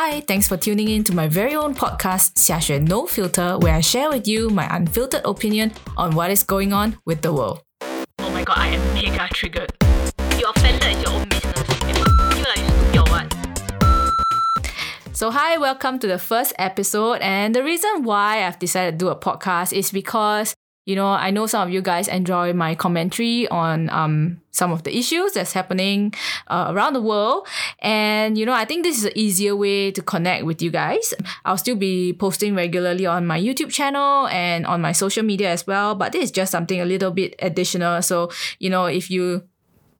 Hi, thanks for tuning in to my very own podcast, Xiaxue No Filter, where I share with you my unfiltered opinion on what is going on with the world. Oh my god, I am mega triggered. You're offended at your own business. You feel like you stupid or what? So, hi, welcome to the first episode. And the reason why I've decided to do a podcast is because you know, I know some of you guys enjoy my commentary on um, some of the issues that's happening uh, around the world. And, you know, I think this is an easier way to connect with you guys. I'll still be posting regularly on my YouTube channel and on my social media as well. But this is just something a little bit additional. So, you know, if you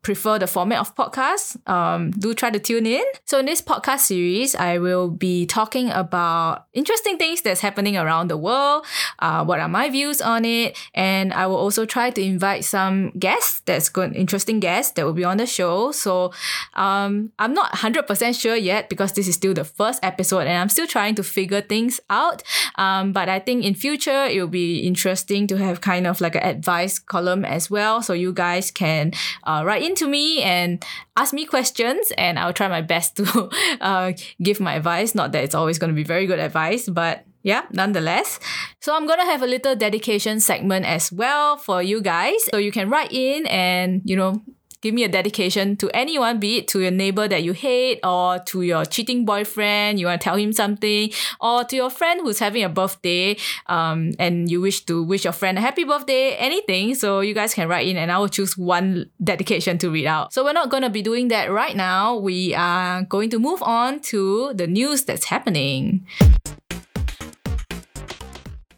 prefer the format of podcasts, um, do try to tune in. So in this podcast series, I will be talking about interesting things that's happening around the world, uh, what are my views on it, and I will also try to invite some guests that's good, interesting guests that will be on the show. So um, I'm not 100% sure yet because this is still the first episode and I'm still trying to figure things out. Um, but I think in future, it will be interesting to have kind of like an advice column as well. So you guys can uh, write in to me and ask me questions, and I'll try my best to uh, give my advice. Not that it's always going to be very good advice, but yeah, nonetheless. So I'm gonna have a little dedication segment as well for you guys. So you can write in and you know give me a dedication to anyone, be it to your neighbor that you hate, or to your cheating boyfriend, you want to tell him something, or to your friend who's having a birthday, um, and you wish to wish your friend a happy birthday, anything. So you guys can write in and I will choose one dedication to read out. So we're not going to be doing that right now. We are going to move on to the news that's happening.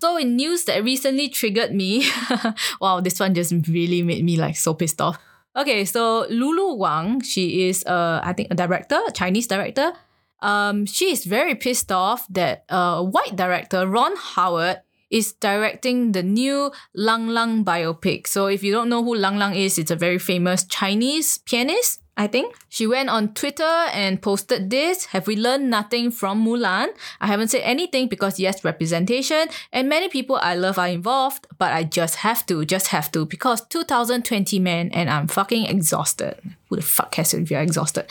So in news that recently triggered me, wow, this one just really made me like so pissed off. Okay, so Lulu Wang, she is uh I think a director, Chinese director. Um, she is very pissed off that uh white director Ron Howard is directing the new Lang Lang biopic. So if you don't know who Lang Lang is, it's a very famous Chinese pianist I think. She went on Twitter and posted this Have we learned nothing from Mulan? I haven't said anything because yes, representation, and many people I love are involved, but I just have to, just have to, because 2020 man, and I'm fucking exhausted. Who the fuck cares if you're exhausted?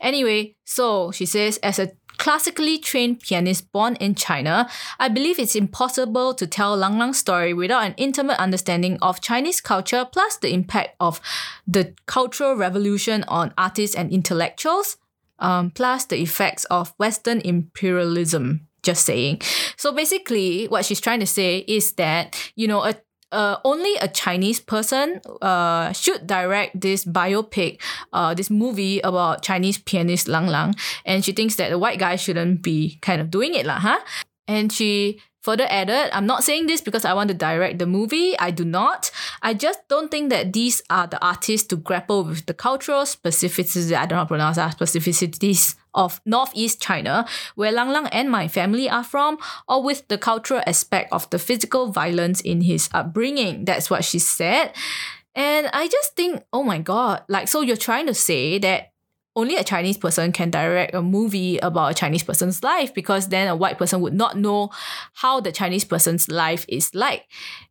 Anyway, so she says, as a classically trained pianist born in China, I believe it's impossible to tell Lang Lang's story without an intimate understanding of Chinese culture plus the impact of the Cultural Revolution on artists and intellectuals, um, plus the effects of Western imperialism. Just saying. So basically, what she's trying to say is that, you know, a uh, only a Chinese person uh, should direct this biopic, uh, this movie about Chinese pianist Lang Lang. And she thinks that the white guy shouldn't be kind of doing it, lah, huh? And she further added, I'm not saying this because I want to direct the movie. I do not. I just don't think that these are the artists to grapple with the cultural specificities, I don't know how to pronounce that, specificities of Northeast China, where Lang Lang and my family are from, or with the cultural aspect of the physical violence in his upbringing. That's what she said. And I just think, oh my God, like, so you're trying to say that only a Chinese person can direct a movie about a Chinese person's life because then a white person would not know how the Chinese person's life is like.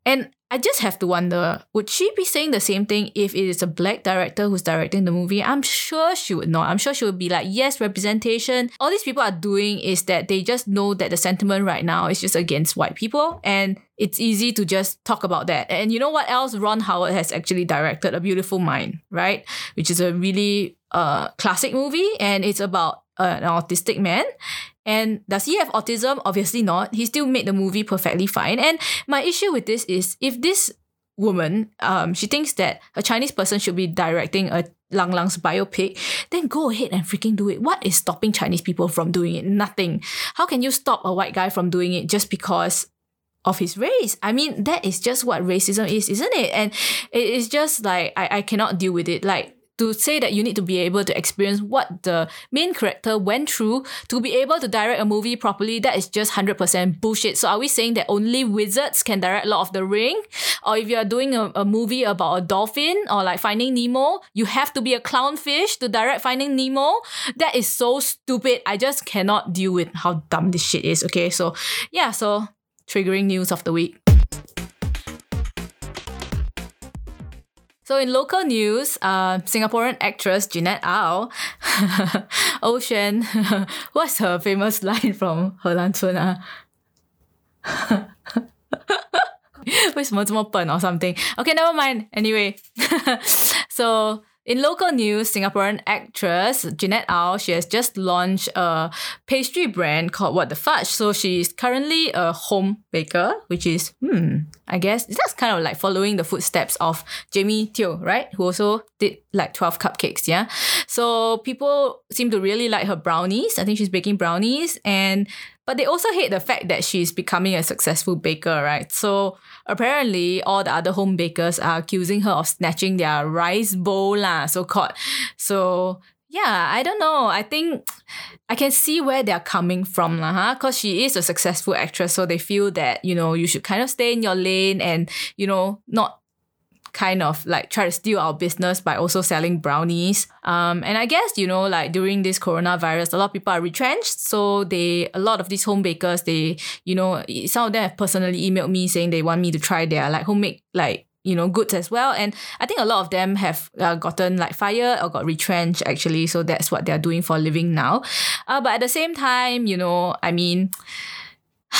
And I just have to wonder would she be saying the same thing if it is a black director who's directing the movie? I'm sure she would not. I'm sure she would be like, yes, representation. All these people are doing is that they just know that the sentiment right now is just against white people. And it's easy to just talk about that. And you know what else? Ron Howard has actually directed A Beautiful Mind, right? Which is a really uh, classic movie and it's about an autistic man. And does he have autism? Obviously not. He still made the movie perfectly fine. And my issue with this is if this woman, um, she thinks that a Chinese person should be directing a Lang Lang's biopic, then go ahead and freaking do it. What is stopping Chinese people from doing it? Nothing. How can you stop a white guy from doing it just because of his race. I mean, that is just what racism is, isn't it? And it is just like I, I cannot deal with it. Like to say that you need to be able to experience what the main character went through to be able to direct a movie properly, that is just 100% bullshit. So are we saying that only wizards can direct Lord of the Ring? Or if you're doing a, a movie about a dolphin or like Finding Nemo, you have to be a clownfish to direct Finding Nemo? That is so stupid. I just cannot deal with how dumb this shit is. Okay, so yeah, so triggering news of the week. So, in local news, uh, Singaporean actress Jeanette Aw, Ocean, what's her famous line from her lantern? Ah? 为什么这么笨 or something? Okay, never mind. Anyway, so in local news, Singaporean actress Jeanette Aw, she has just launched a pastry brand called What the Fudge. So she's currently a home baker, which is, hmm, I guess that's kind of like following the footsteps of Jamie Teo, right? Who also did like 12 cupcakes, yeah? So people seem to really like her brownies. I think she's baking brownies and but they also hate the fact that she's becoming a successful baker, right? So apparently all the other home bakers are accusing her of snatching their rice bowl, lah, so called. So yeah, I don't know. I think I can see where they're coming from, lah, huh? Because she is a successful actress, so they feel that, you know, you should kind of stay in your lane and, you know, not kind of like try to steal our business by also selling brownies. Um, and I guess, you know, like during this coronavirus, a lot of people are retrenched. So they, a lot of these home bakers, they, you know, some of them have personally emailed me saying they want me to try their like homemade, like, you know, goods as well. And I think a lot of them have uh, gotten like fired or got retrenched actually. So that's what they're doing for living now. Uh, but at the same time, you know, I mean,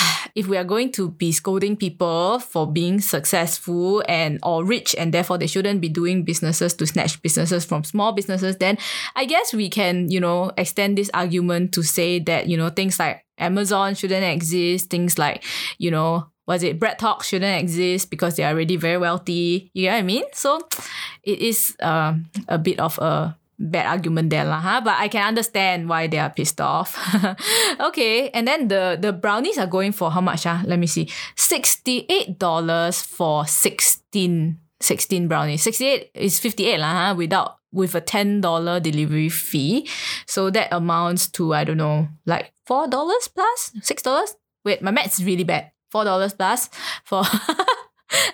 if we are going to be scolding people for being successful and or rich and therefore they shouldn't be doing businesses to snatch businesses from small businesses then i guess we can you know extend this argument to say that you know things like amazon shouldn't exist things like you know was it BreadTalk shouldn't exist because they are already very wealthy you know what i mean? So it is uh, a bit of a bad argument there lah, huh? But I can understand why they are pissed off. okay, and then the the brownies are going for how much? Ah, let me see, sixty eight dollars for 16, 16 brownies. Sixty eight is fifty eight lah, huh? Without with a ten dollar delivery fee, so that amounts to I don't know, like four dollars plus six dollars. Wait, my math's really bad. Four dollars plus for.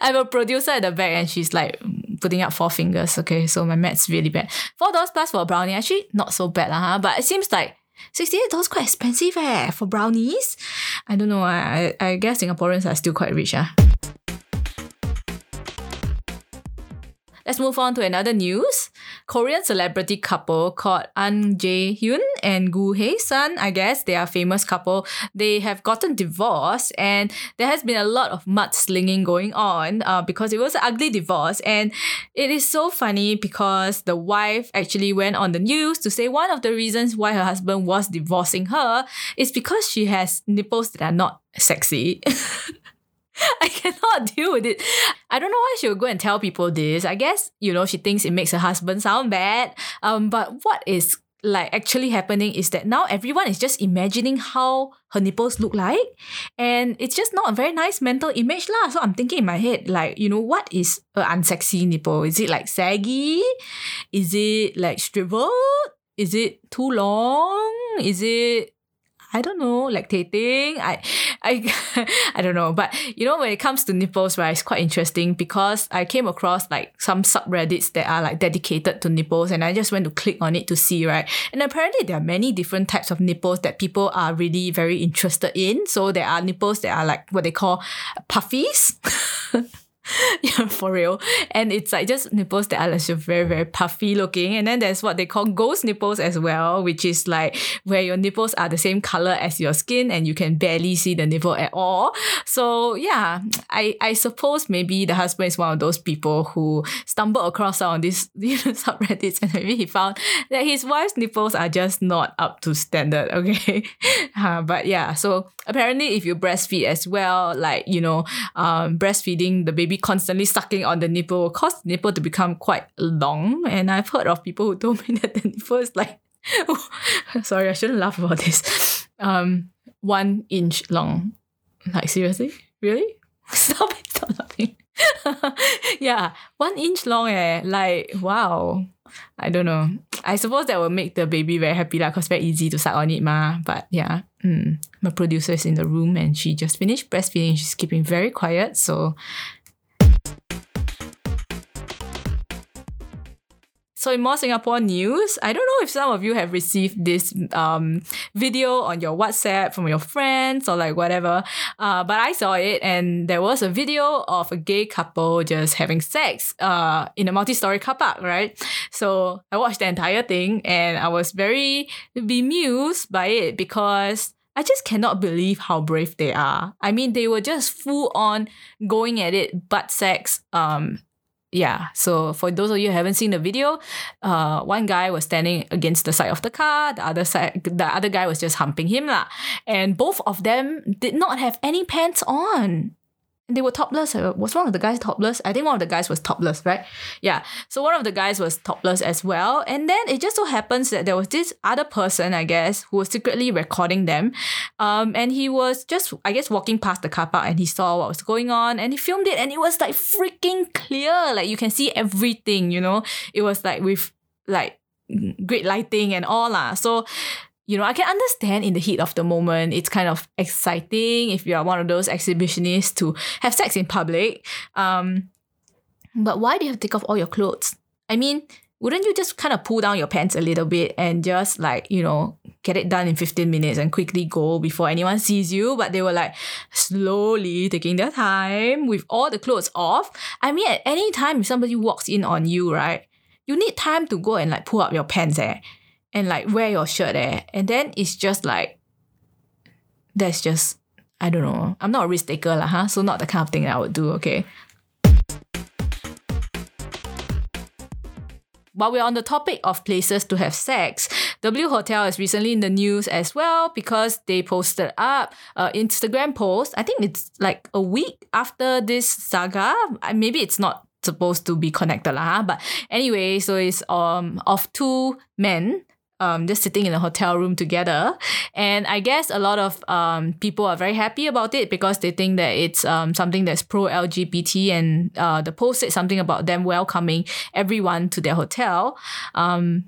I'm a producer at the back, and she's like putting up four fingers. Okay, so my math's really bad. Four dollars plus for a brownie, actually not so bad, lah, huh? But it seems like $68 quite expensive eh, for brownies. I don't know. I, I guess Singaporeans are still quite rich. Ah. Let's move on to another news. Korean celebrity couple called An Jae Hyun and Gu Hae Sun, I guess they are famous couple. They have gotten divorced and there has been a lot of mudslinging going on uh, because it was an ugly divorce. And it is so funny because the wife actually went on the news to say one of the reasons why her husband was divorcing her is because she has nipples that are not sexy. I cannot deal with it. I don't know why she would go and tell people this. I guess, you know, she thinks it makes her husband sound bad. Um, but what is like actually happening is that now everyone is just imagining how her nipples look like. And it's just not a very nice mental image lah. So I'm thinking in my head, like, you know, what is an unsexy nipple? Is it like saggy? Is it like shriveled? Is it too long? Is it I don't know, lactating. I I I don't know. But you know, when it comes to nipples, right, it's quite interesting because I came across like some subreddits that are like dedicated to nipples and I just went to click on it to see, right? And apparently there are many different types of nipples that people are really very interested in. So there are nipples that are like what they call puffies. yeah, for real. And it's like just nipples that are like very, very puffy looking. And then there's what they call ghost nipples as well, which is like where your nipples are the same color as your skin and you can barely see the nipple at all. So yeah, I, I suppose maybe the husband is one of those people who stumbled across of these, these subreddits and maybe he found that his wife's nipples are just not up to standard. Okay. uh, but yeah, so apparently if you breastfeed as well, like, you know, um, breastfeeding the baby constantly sucking on the nipple will cause the nipple to become quite long. And I've heard of people who told me that the nipple is like, sorry, I shouldn't laugh about this. Um, one inch long. Like seriously, really? Stop it! Stop laughing. yeah, one inch long. Eh, like wow. I don't know. I suppose that will make the baby very happy lah, cause very easy to suck on it ma. But yeah, mm, my producer is in the room and she just finished breastfeeding. She's keeping very quiet, so So in more Singapore news, I don't know if some of you have received this um, video on your WhatsApp from your friends or like whatever, uh, but I saw it and there was a video of a gay couple just having sex uh, in a multi-story car park, right? So I watched the entire thing and I was very bemused by it because I just cannot believe how brave they are. I mean, they were just full on going at it, butt sex. Um, yeah. So for those of you who haven't seen the video, uh, one guy was standing against the side of the car. The other side, the other guy was just humping him lah. And both of them did not have any pants on they were topless. Uh, Was one of the guys topless? I think one of the guys was topless, right? Yeah. So one of the guys was topless as well. And then it just so happens that there was this other person, I guess, who was secretly recording them. Um, and he was just, I guess, walking past the car park and he saw what was going on and he filmed it and it was like freaking clear. Like you can see everything, you know? It was like with like great lighting and all lah. So you know, I can understand in the heat of the moment, it's kind of exciting if you are one of those exhibitionists to have sex in public. Um, but why do you have to take off all your clothes? I mean, wouldn't you just kind of pull down your pants a little bit and just like, you know, get it done in 15 minutes and quickly go before anyone sees you? But they were like slowly taking their time with all the clothes off. I mean, at any time, if somebody walks in on you, right, you need time to go and like pull up your pants, eh? And like wear your shirt there. And then it's just like that's just I don't know. I'm not a risk taker, lah, huh? So not the kind of thing I would do, okay? While we're on the topic of places to have sex, W Hotel is recently in the news as well because they posted up an Instagram post. I think it's like a week after this saga. Maybe it's not supposed to be connected, lah, but anyway, so it's um of two men um, just sitting in a hotel room together. And I guess a lot of um, people are very happy about it because they think that it's um, something that's pro LGBT. And uh, the post said something about them welcoming everyone to their hotel. Um,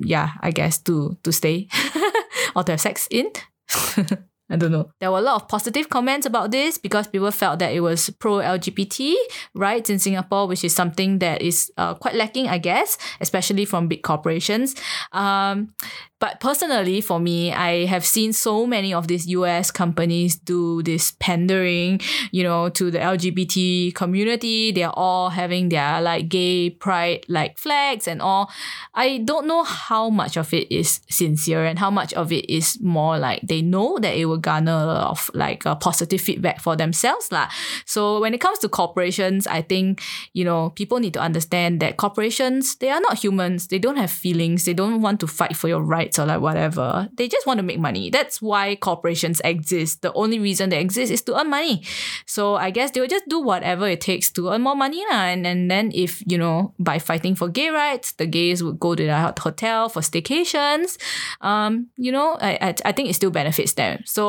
yeah, I guess to to stay or to have sex in. I don't know. There were a lot of positive comments about this because people felt that it was pro LGBT rights in Singapore, which is something that is uh, quite lacking, I guess, especially from big corporations. Um, but personally, for me, I have seen so many of these US companies do this pandering, you know, to the LGBT community. They're all having their like gay pride like flags and all. I don't know how much of it is sincere and how much of it is more like they know that it will garner a lot of like a positive feedback for themselves. lah. So when it comes to corporations, I think, you know, people need to understand that corporations, they are not humans. They don't have feelings. They don't want to fight for your rights or like whatever. They just want to make money. That's why corporations exist. The only reason they exist is to earn money. So I guess they will just do whatever it takes to earn more money. lah. And, and then if, you know, by fighting for gay rights, the gays would go to the hotel for staycations, um, you know, I, I, I think it still benefits them. So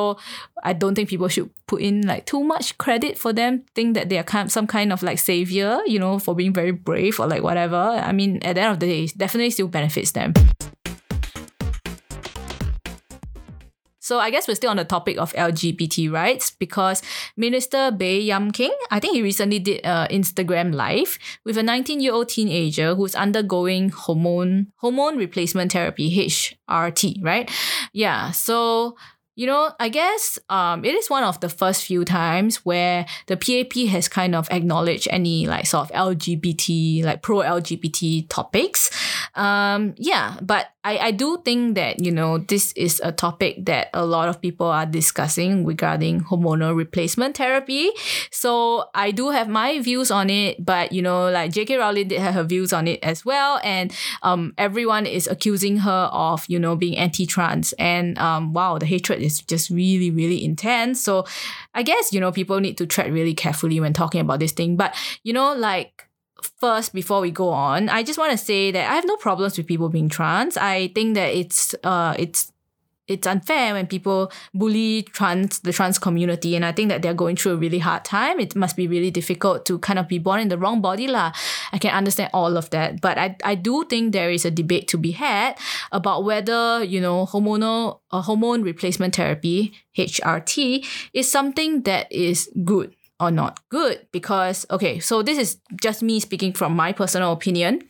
I don't think people should put in like too much credit for them, think that they are kind some kind of like savior, you know, for being very brave or like whatever. I mean, at the end of the day, it definitely still benefits them. So I guess we're still on the topic of LGBT rights because Minister Baey Yam Keng, I think he recently did an Instagram live with a 19-year-old teenager who's undergoing hormone hormone replacement therapy, HRT, right? Yeah. So you know, I guess um, it is one of the first few times where the PAP has kind of acknowledged any like sort of LGBT, like pro LGBT topics. Um, yeah, but I, I do think that, you know, this is a topic that a lot of people are discussing regarding hormonal replacement therapy. So I do have my views on it, but, you know, like J.K. Rowling did have her views on it as well. And um, everyone is accusing her of, you know, being anti-trans. And um, wow, the hatred is just really, really intense. So I guess, you know, people need to tread really carefully when talking about this thing. But, you know, like, first before we go on i just want to say that i have no problems with people being trans i think that it's uh it's it's unfair when people bully trans the trans community and i think that they're going through a really hard time. It must be really difficult to kind of be born in the wrong body lah. I can understand all of that but i i do think there is a debate to be had about whether you know hormonal uh, hormone replacement therapy hrt is something that is good or not good. Because okay so this is just me speaking from my personal opinion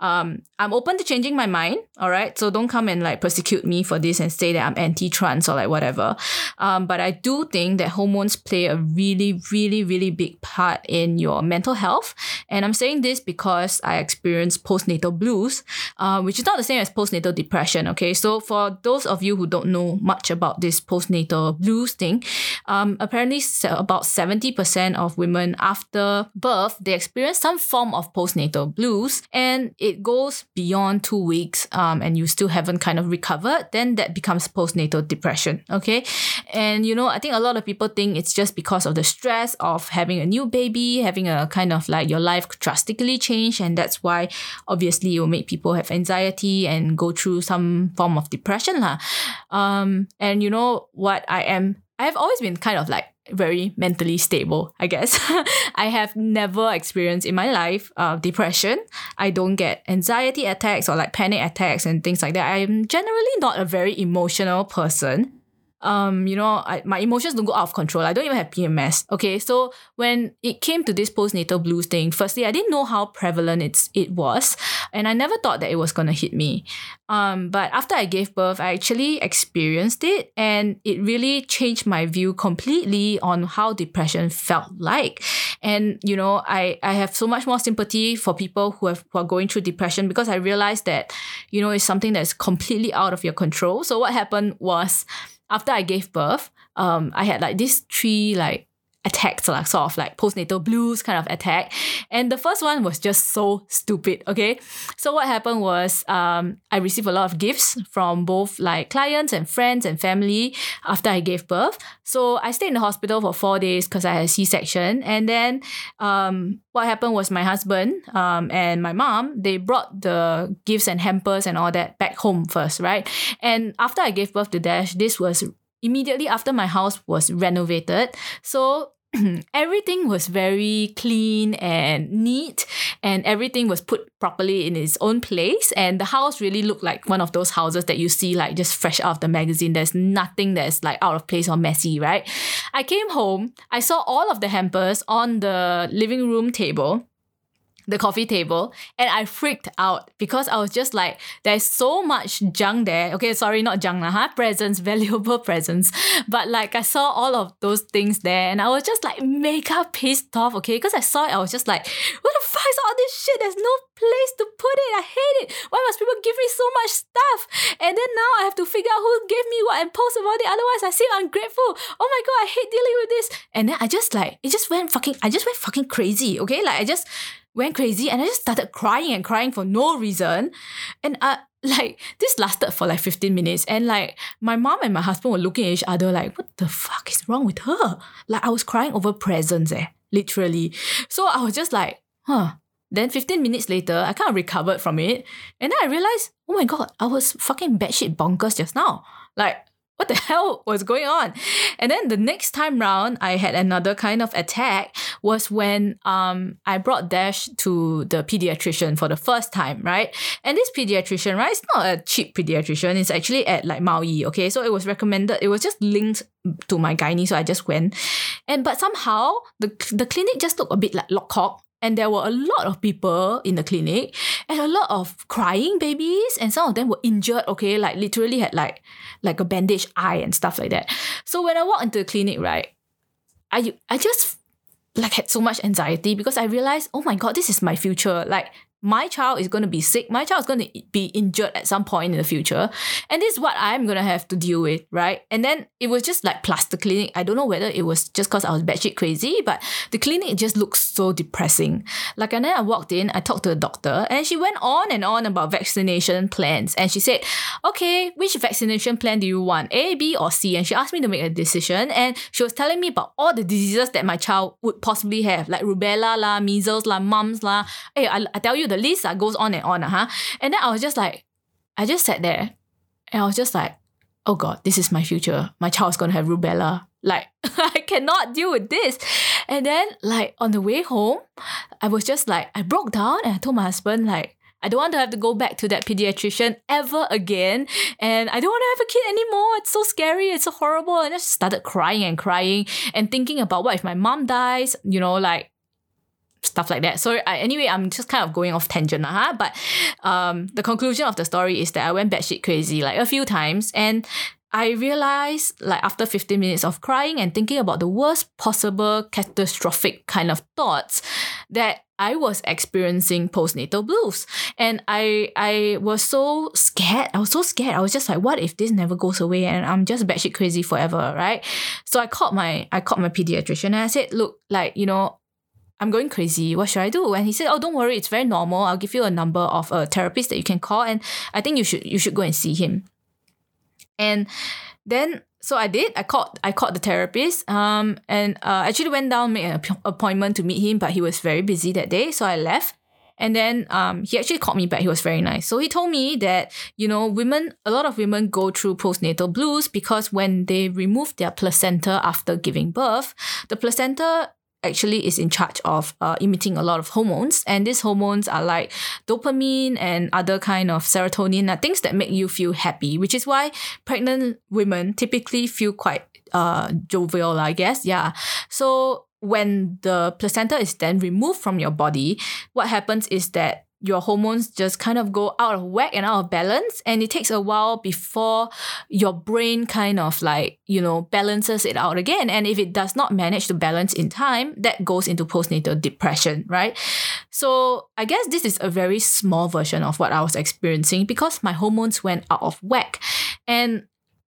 Um, I'm open to changing my mind. All right. So don't come and like persecute me for this and say that I'm anti-trans or like whatever. Um, but I do think that hormones play a really, really, really big part in your mental health. And I'm saying this because I experienced postnatal blues, uh, which is not the same as postnatal depression. Okay. So for those of you who don't know much about this postnatal blues thing, um, apparently about 70% of women after birth, they experience some form of postnatal blues and it goes beyond two weeks um, and you still haven't kind of recovered, then that becomes postnatal depression. Okay. And you know, I think a lot of people think it's just because of the stress of having a new baby, having a kind of like your life drastically change. And that's why obviously it will make people have anxiety and go through some form of depression. Lah. Um, and you know what I am I have always been kind of like very mentally stable, I guess. I have never experienced in my life uh, depression. I don't get anxiety attacks or like panic attacks and things like that. I'm generally not a very emotional person um, you know, I, my emotions don't go out of control. I don't even have PMS. Okay, so when it came to this postnatal blues thing, firstly, I didn't know how prevalent it's it was, and I never thought that it was gonna hit me. Um, but after I gave birth, I actually experienced it, and it really changed my view completely on how depression felt like. And you know, I I have so much more sympathy for people who have who are going through depression because I realized that, you know, it's something that's completely out of your control. So what happened was after I gave birth, um, I had like these three like attacks, like sort of like postnatal blues kind of attack. And the first one was just so stupid. Okay. So what happened was um I received a lot of gifts from both like clients and friends and family after I gave birth. So I stayed in the hospital for four days because I had a C-section. And then um what happened was my husband um and my mom, they brought the gifts and hampers and all that back home first, right? And after I gave birth to Dash, this was immediately after my house was renovated. So everything was very clean and neat and everything was put properly in its own place and the house really looked like one of those houses that you see like just fresh out of the magazine. There's nothing that's like out of place or messy right? I came home i saw all of the hampers on the living room table the coffee table and I freaked out because I was just like, there's so much junk there. Okay, sorry, not junk, huh? presents, valuable presents. But like I saw all of those things there and I was just like mega pissed off, okay? Because I saw it, I was just like, what the fuck is all this shit? There's no place to put it. I hate it. Why must people give me so much stuff? And then now I have to figure out who gave me what and post about it. Otherwise I seem ungrateful. Oh my god, I hate dealing with this. And then I just like, it just went fucking, I just went fucking crazy, okay? Like I just went crazy and I just started crying and crying for no reason. And I like this lasted for like 15 minutes and like my mom and my husband were looking at each other like what the fuck is wrong with her like i was crying over presents eh literally so i was just like huh then 15 minutes later i kind of recovered from it and then i realized oh my god i was fucking batshit bonkers just now like what the hell was going on? And then the next time round, I had another kind of attack was when um I brought Dash to the pediatrician for the first time, right? And this pediatrician, right, it's not a cheap pediatrician. It's actually at like Maui, okay? So it was recommended, it was just linked to my gynae, so I just went. And but somehow the the clinic just looked a bit like Lockhawk and there were a lot of people in the clinic and a lot of crying babies. And some of them were injured okay? Like literally had like like a bandaged eye and stuff like that. So when i walked into the clinic right i i just like had so much anxiety because i realized oh my god this is my future. Like my child is going to be sick. My child is going to be injured at some point in the future. And this is what I'm going to have to deal with, right? And then it was just like plus the clinic. I don't know whether it was just because I was batshit crazy, but the clinic just looks so depressing. Like, and then I walked in, I talked to the doctor, and she went on and on about vaccination plans. And she said, okay, which vaccination plan do you want? A, B, or C? And she asked me to make a decision. And she was telling me about all the diseases that my child would possibly have, like rubella la, measles la, mumps la. Hey, I, I tell you, the list uh, goes on and on. Uh, huh? And then I was just like, I just sat there and I was just like, oh God, this is my future. My child's gonna have rubella. Like, I cannot deal with this. And then, like, on the way home, I was just like, I broke down and I told my husband, like, I don't want to have to go back to that pediatrician ever again. And I don't want to have a kid anymore. It's so scary. It's so horrible. And I just started crying and crying and thinking about what if my mom dies, you know, like stuff like that. So anyway, I'm just kind of going off tangent, huh? But um, the conclusion of the story is that I went batshit crazy like a few times, and I realized, like after 15 minutes of crying and thinking about the worst possible catastrophic kind of thoughts, that I was experiencing postnatal blues. And I I was so scared. I was so scared. I was just like, what if this never goes away and I'm just batshit crazy forever, right? So I called my I called my pediatrician and I said, look, like, you know, I'm going crazy. What should I do? And he said, Oh, don't worry, it's very normal. I'll give you a number of a therapist that you can call, and I think you should you should go and see him. And then so I did. I called I called the therapist. Um and uh actually went down, made an appointment to meet him, but he was very busy that day. So I left. And then um, he actually called me back. He was very nice. So he told me that, you know, women, a lot of women go through postnatal blues because when they remove their placenta after giving birth, the placenta actually is in charge of uh, emitting a lot of hormones. And these hormones are like dopamine and other kind of serotonin uh, things that make you feel happy which is why pregnant women typically feel quite uh, jovial i guess. Yeah. So when the placenta is then removed from your body what happens is that your hormones just kind of go out of whack and out of balance and it takes a while before your brain kind of like you know balances it out again and if it does not manage to balance in time that goes into postnatal depression right so i guess this is a very small version of what i was experiencing because my hormones went out of whack and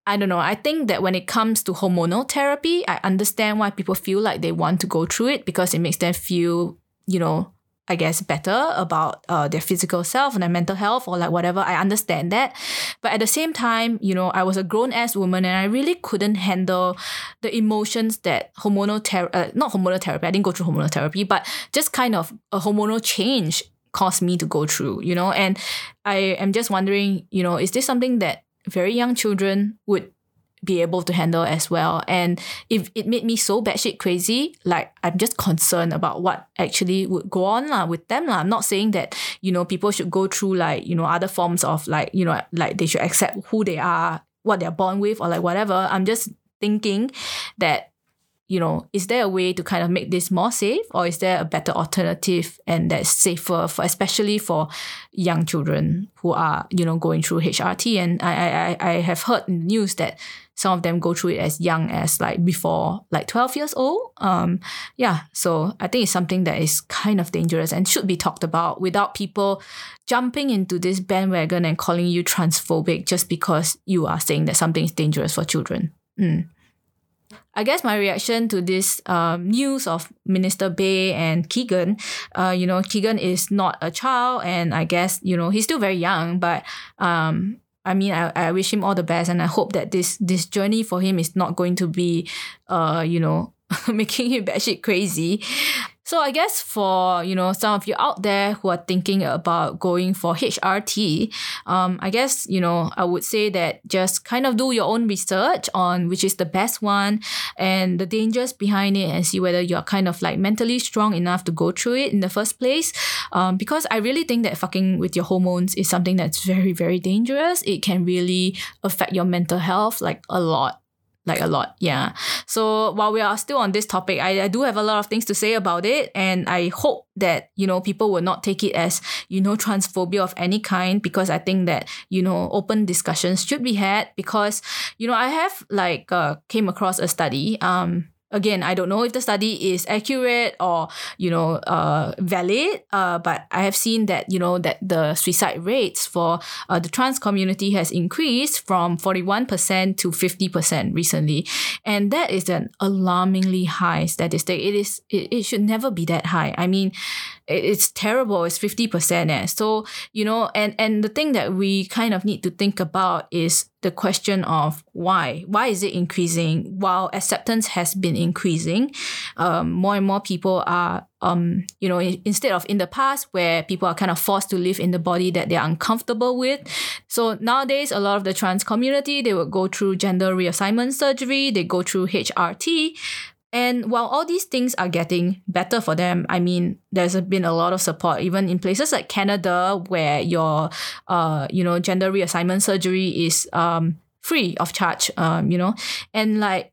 I don't know. I think that when it comes to hormonal therapy, I understand why people feel like they want to go through it because it makes them feel, you know, I guess, better about uh, their physical self and their mental health or like whatever. I understand that. But at the same time, you know, I was a grown ass woman and I really couldn't handle the emotions that hormonal therapy, uh, not hormonal therapy, I didn't go through hormonal therapy, but just kind of a hormonal change caused me to go through, you know? And I am just wondering, you know, is this something that very young children would be able to handle as well. And if it made me so batshit crazy, like I'm just concerned about what actually would go on la, with them. La. I'm not saying that, you know, people should go through like, you know, other forms of like, you know, like they should accept who they are, what they're born with or like whatever. I'm just thinking that you know, is there a way to kind of make this more safe or is there a better alternative and that's safer for especially for young children who are, you know, going through HRT? And I I, I have heard in the news that some of them go through it as young as like before like 12 years old. Um yeah, so I think it's something that is kind of dangerous and should be talked about without people jumping into this bandwagon and calling you transphobic just because you are saying that something is dangerous for children. Mm. I guess my reaction to this um, news of Minister Baey and Keegan, uh, you know, Keegan is not a child, and I guess you know he's still very young, but um, I mean, I, I wish him all the best, and I hope that this this journey for him is not going to be, uh, you know, making him batshit crazy. So I guess for you know some of you out there who are thinking about going for HRT, um, I guess you know I would say that just kind of do your own research on which is the best one and the dangers behind it, and see whether you are kind of like mentally strong enough to go through it in the first place. Um, because I really think that fucking with your hormones is something that's very very dangerous. It can really affect your mental health like a lot like a lot yeah. So while we are still on this topic I, I do have a lot of things to say about it and i hope that you know people will not take it as you know transphobia of any kind because i think that you know open discussions should be had because you know i have like uh, came across a study um again i don't know if the study is accurate or you know uh, valid uh, but i have seen that you know that the suicide rates for uh, the trans community has increased from 41% to 50% recently. And that is an alarmingly high statistic. It is it, it should never be that high. I mean it's terrible. It's 50% eh. so you know and and the thing that we kind of need to think about is the question of why. Why is it increasing? While acceptance has been increasing um, more and more people are um, you know instead of in the past where people are kind of forced to live in the body that they're uncomfortable with. So nowadays a lot of the trans community they would go through gender reassignment surgery they go through hrt and while all these things are getting better for them, I mean, there's been a lot of support, even in places like Canada, where your, uh, you know, gender reassignment surgery is um free of charge, um, you know, and like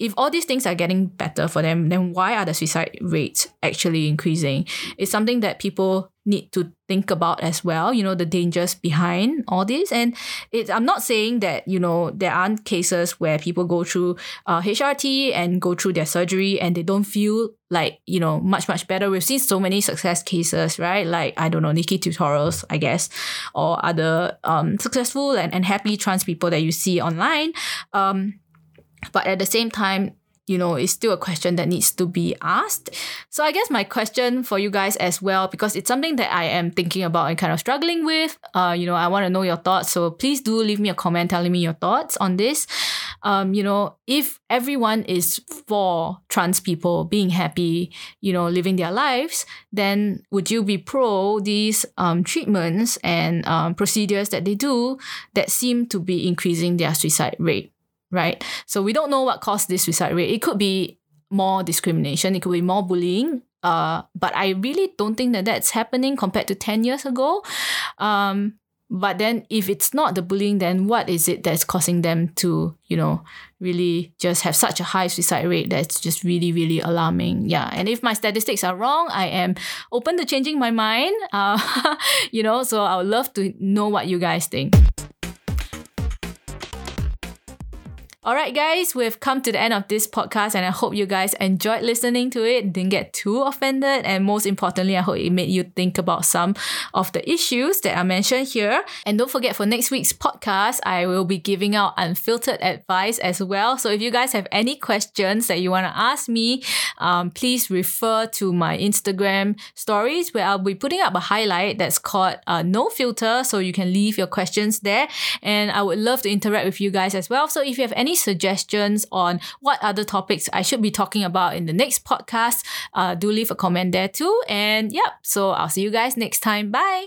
if all these things are getting better for them, then why are the suicide rates actually increasing? It's something that people need to think about as well, you know, the dangers behind all this. And it's, I'm not saying that, you know, there aren't cases where people go through uh, HRT and go through their surgery and they don't feel like, you know, much, much better. We've seen so many success cases, right? Like, I don't know, NikkieTutorials I guess, or other um, successful and, and happy trans people that you see online. Um, but at the same time, you know, it's still a question that needs to be asked. So I guess my question for you guys as well, because it's something that I am thinking about and kind of struggling with. Uh, you know, I want to know your thoughts. So please do leave me a comment telling me your thoughts on this. Um, you know, if everyone is for trans people being happy, you know, living their lives, then would you be pro these um, treatments and um, procedures that they do that seem to be increasing their suicide rate? Right? So we don't know what caused this suicide rate. It could be more discrimination, it could be more bullying. Uh, but I really don't think that that's happening compared to 10 years ago. Um, but then if it's not the bullying, then what is it that's causing them to, you know, really just have such a high suicide rate that's just really, really alarming. Yeah. And if my statistics are wrong, I am open to changing my mind. Uh, you know, so I would love to know what you guys think. All right, guys, we've come to the end of this podcast, and I hope you guys enjoyed listening to it, didn't get too offended, and most importantly, I hope it made you think about some of the issues that I mentioned here. And don't forget, for next week's podcast, I will be giving out unfiltered advice as well. So if you guys have any questions that you want to ask me, um, please refer to my Instagram stories where I'll be putting up a highlight that's called uh, No Filter, so you can leave your questions there, and I would love to interact with you guys as well. So if you have any suggestions on what other topics I should be talking about in the next podcast, uh, do leave a comment there too. And yep, so I'll see you guys next time. Bye.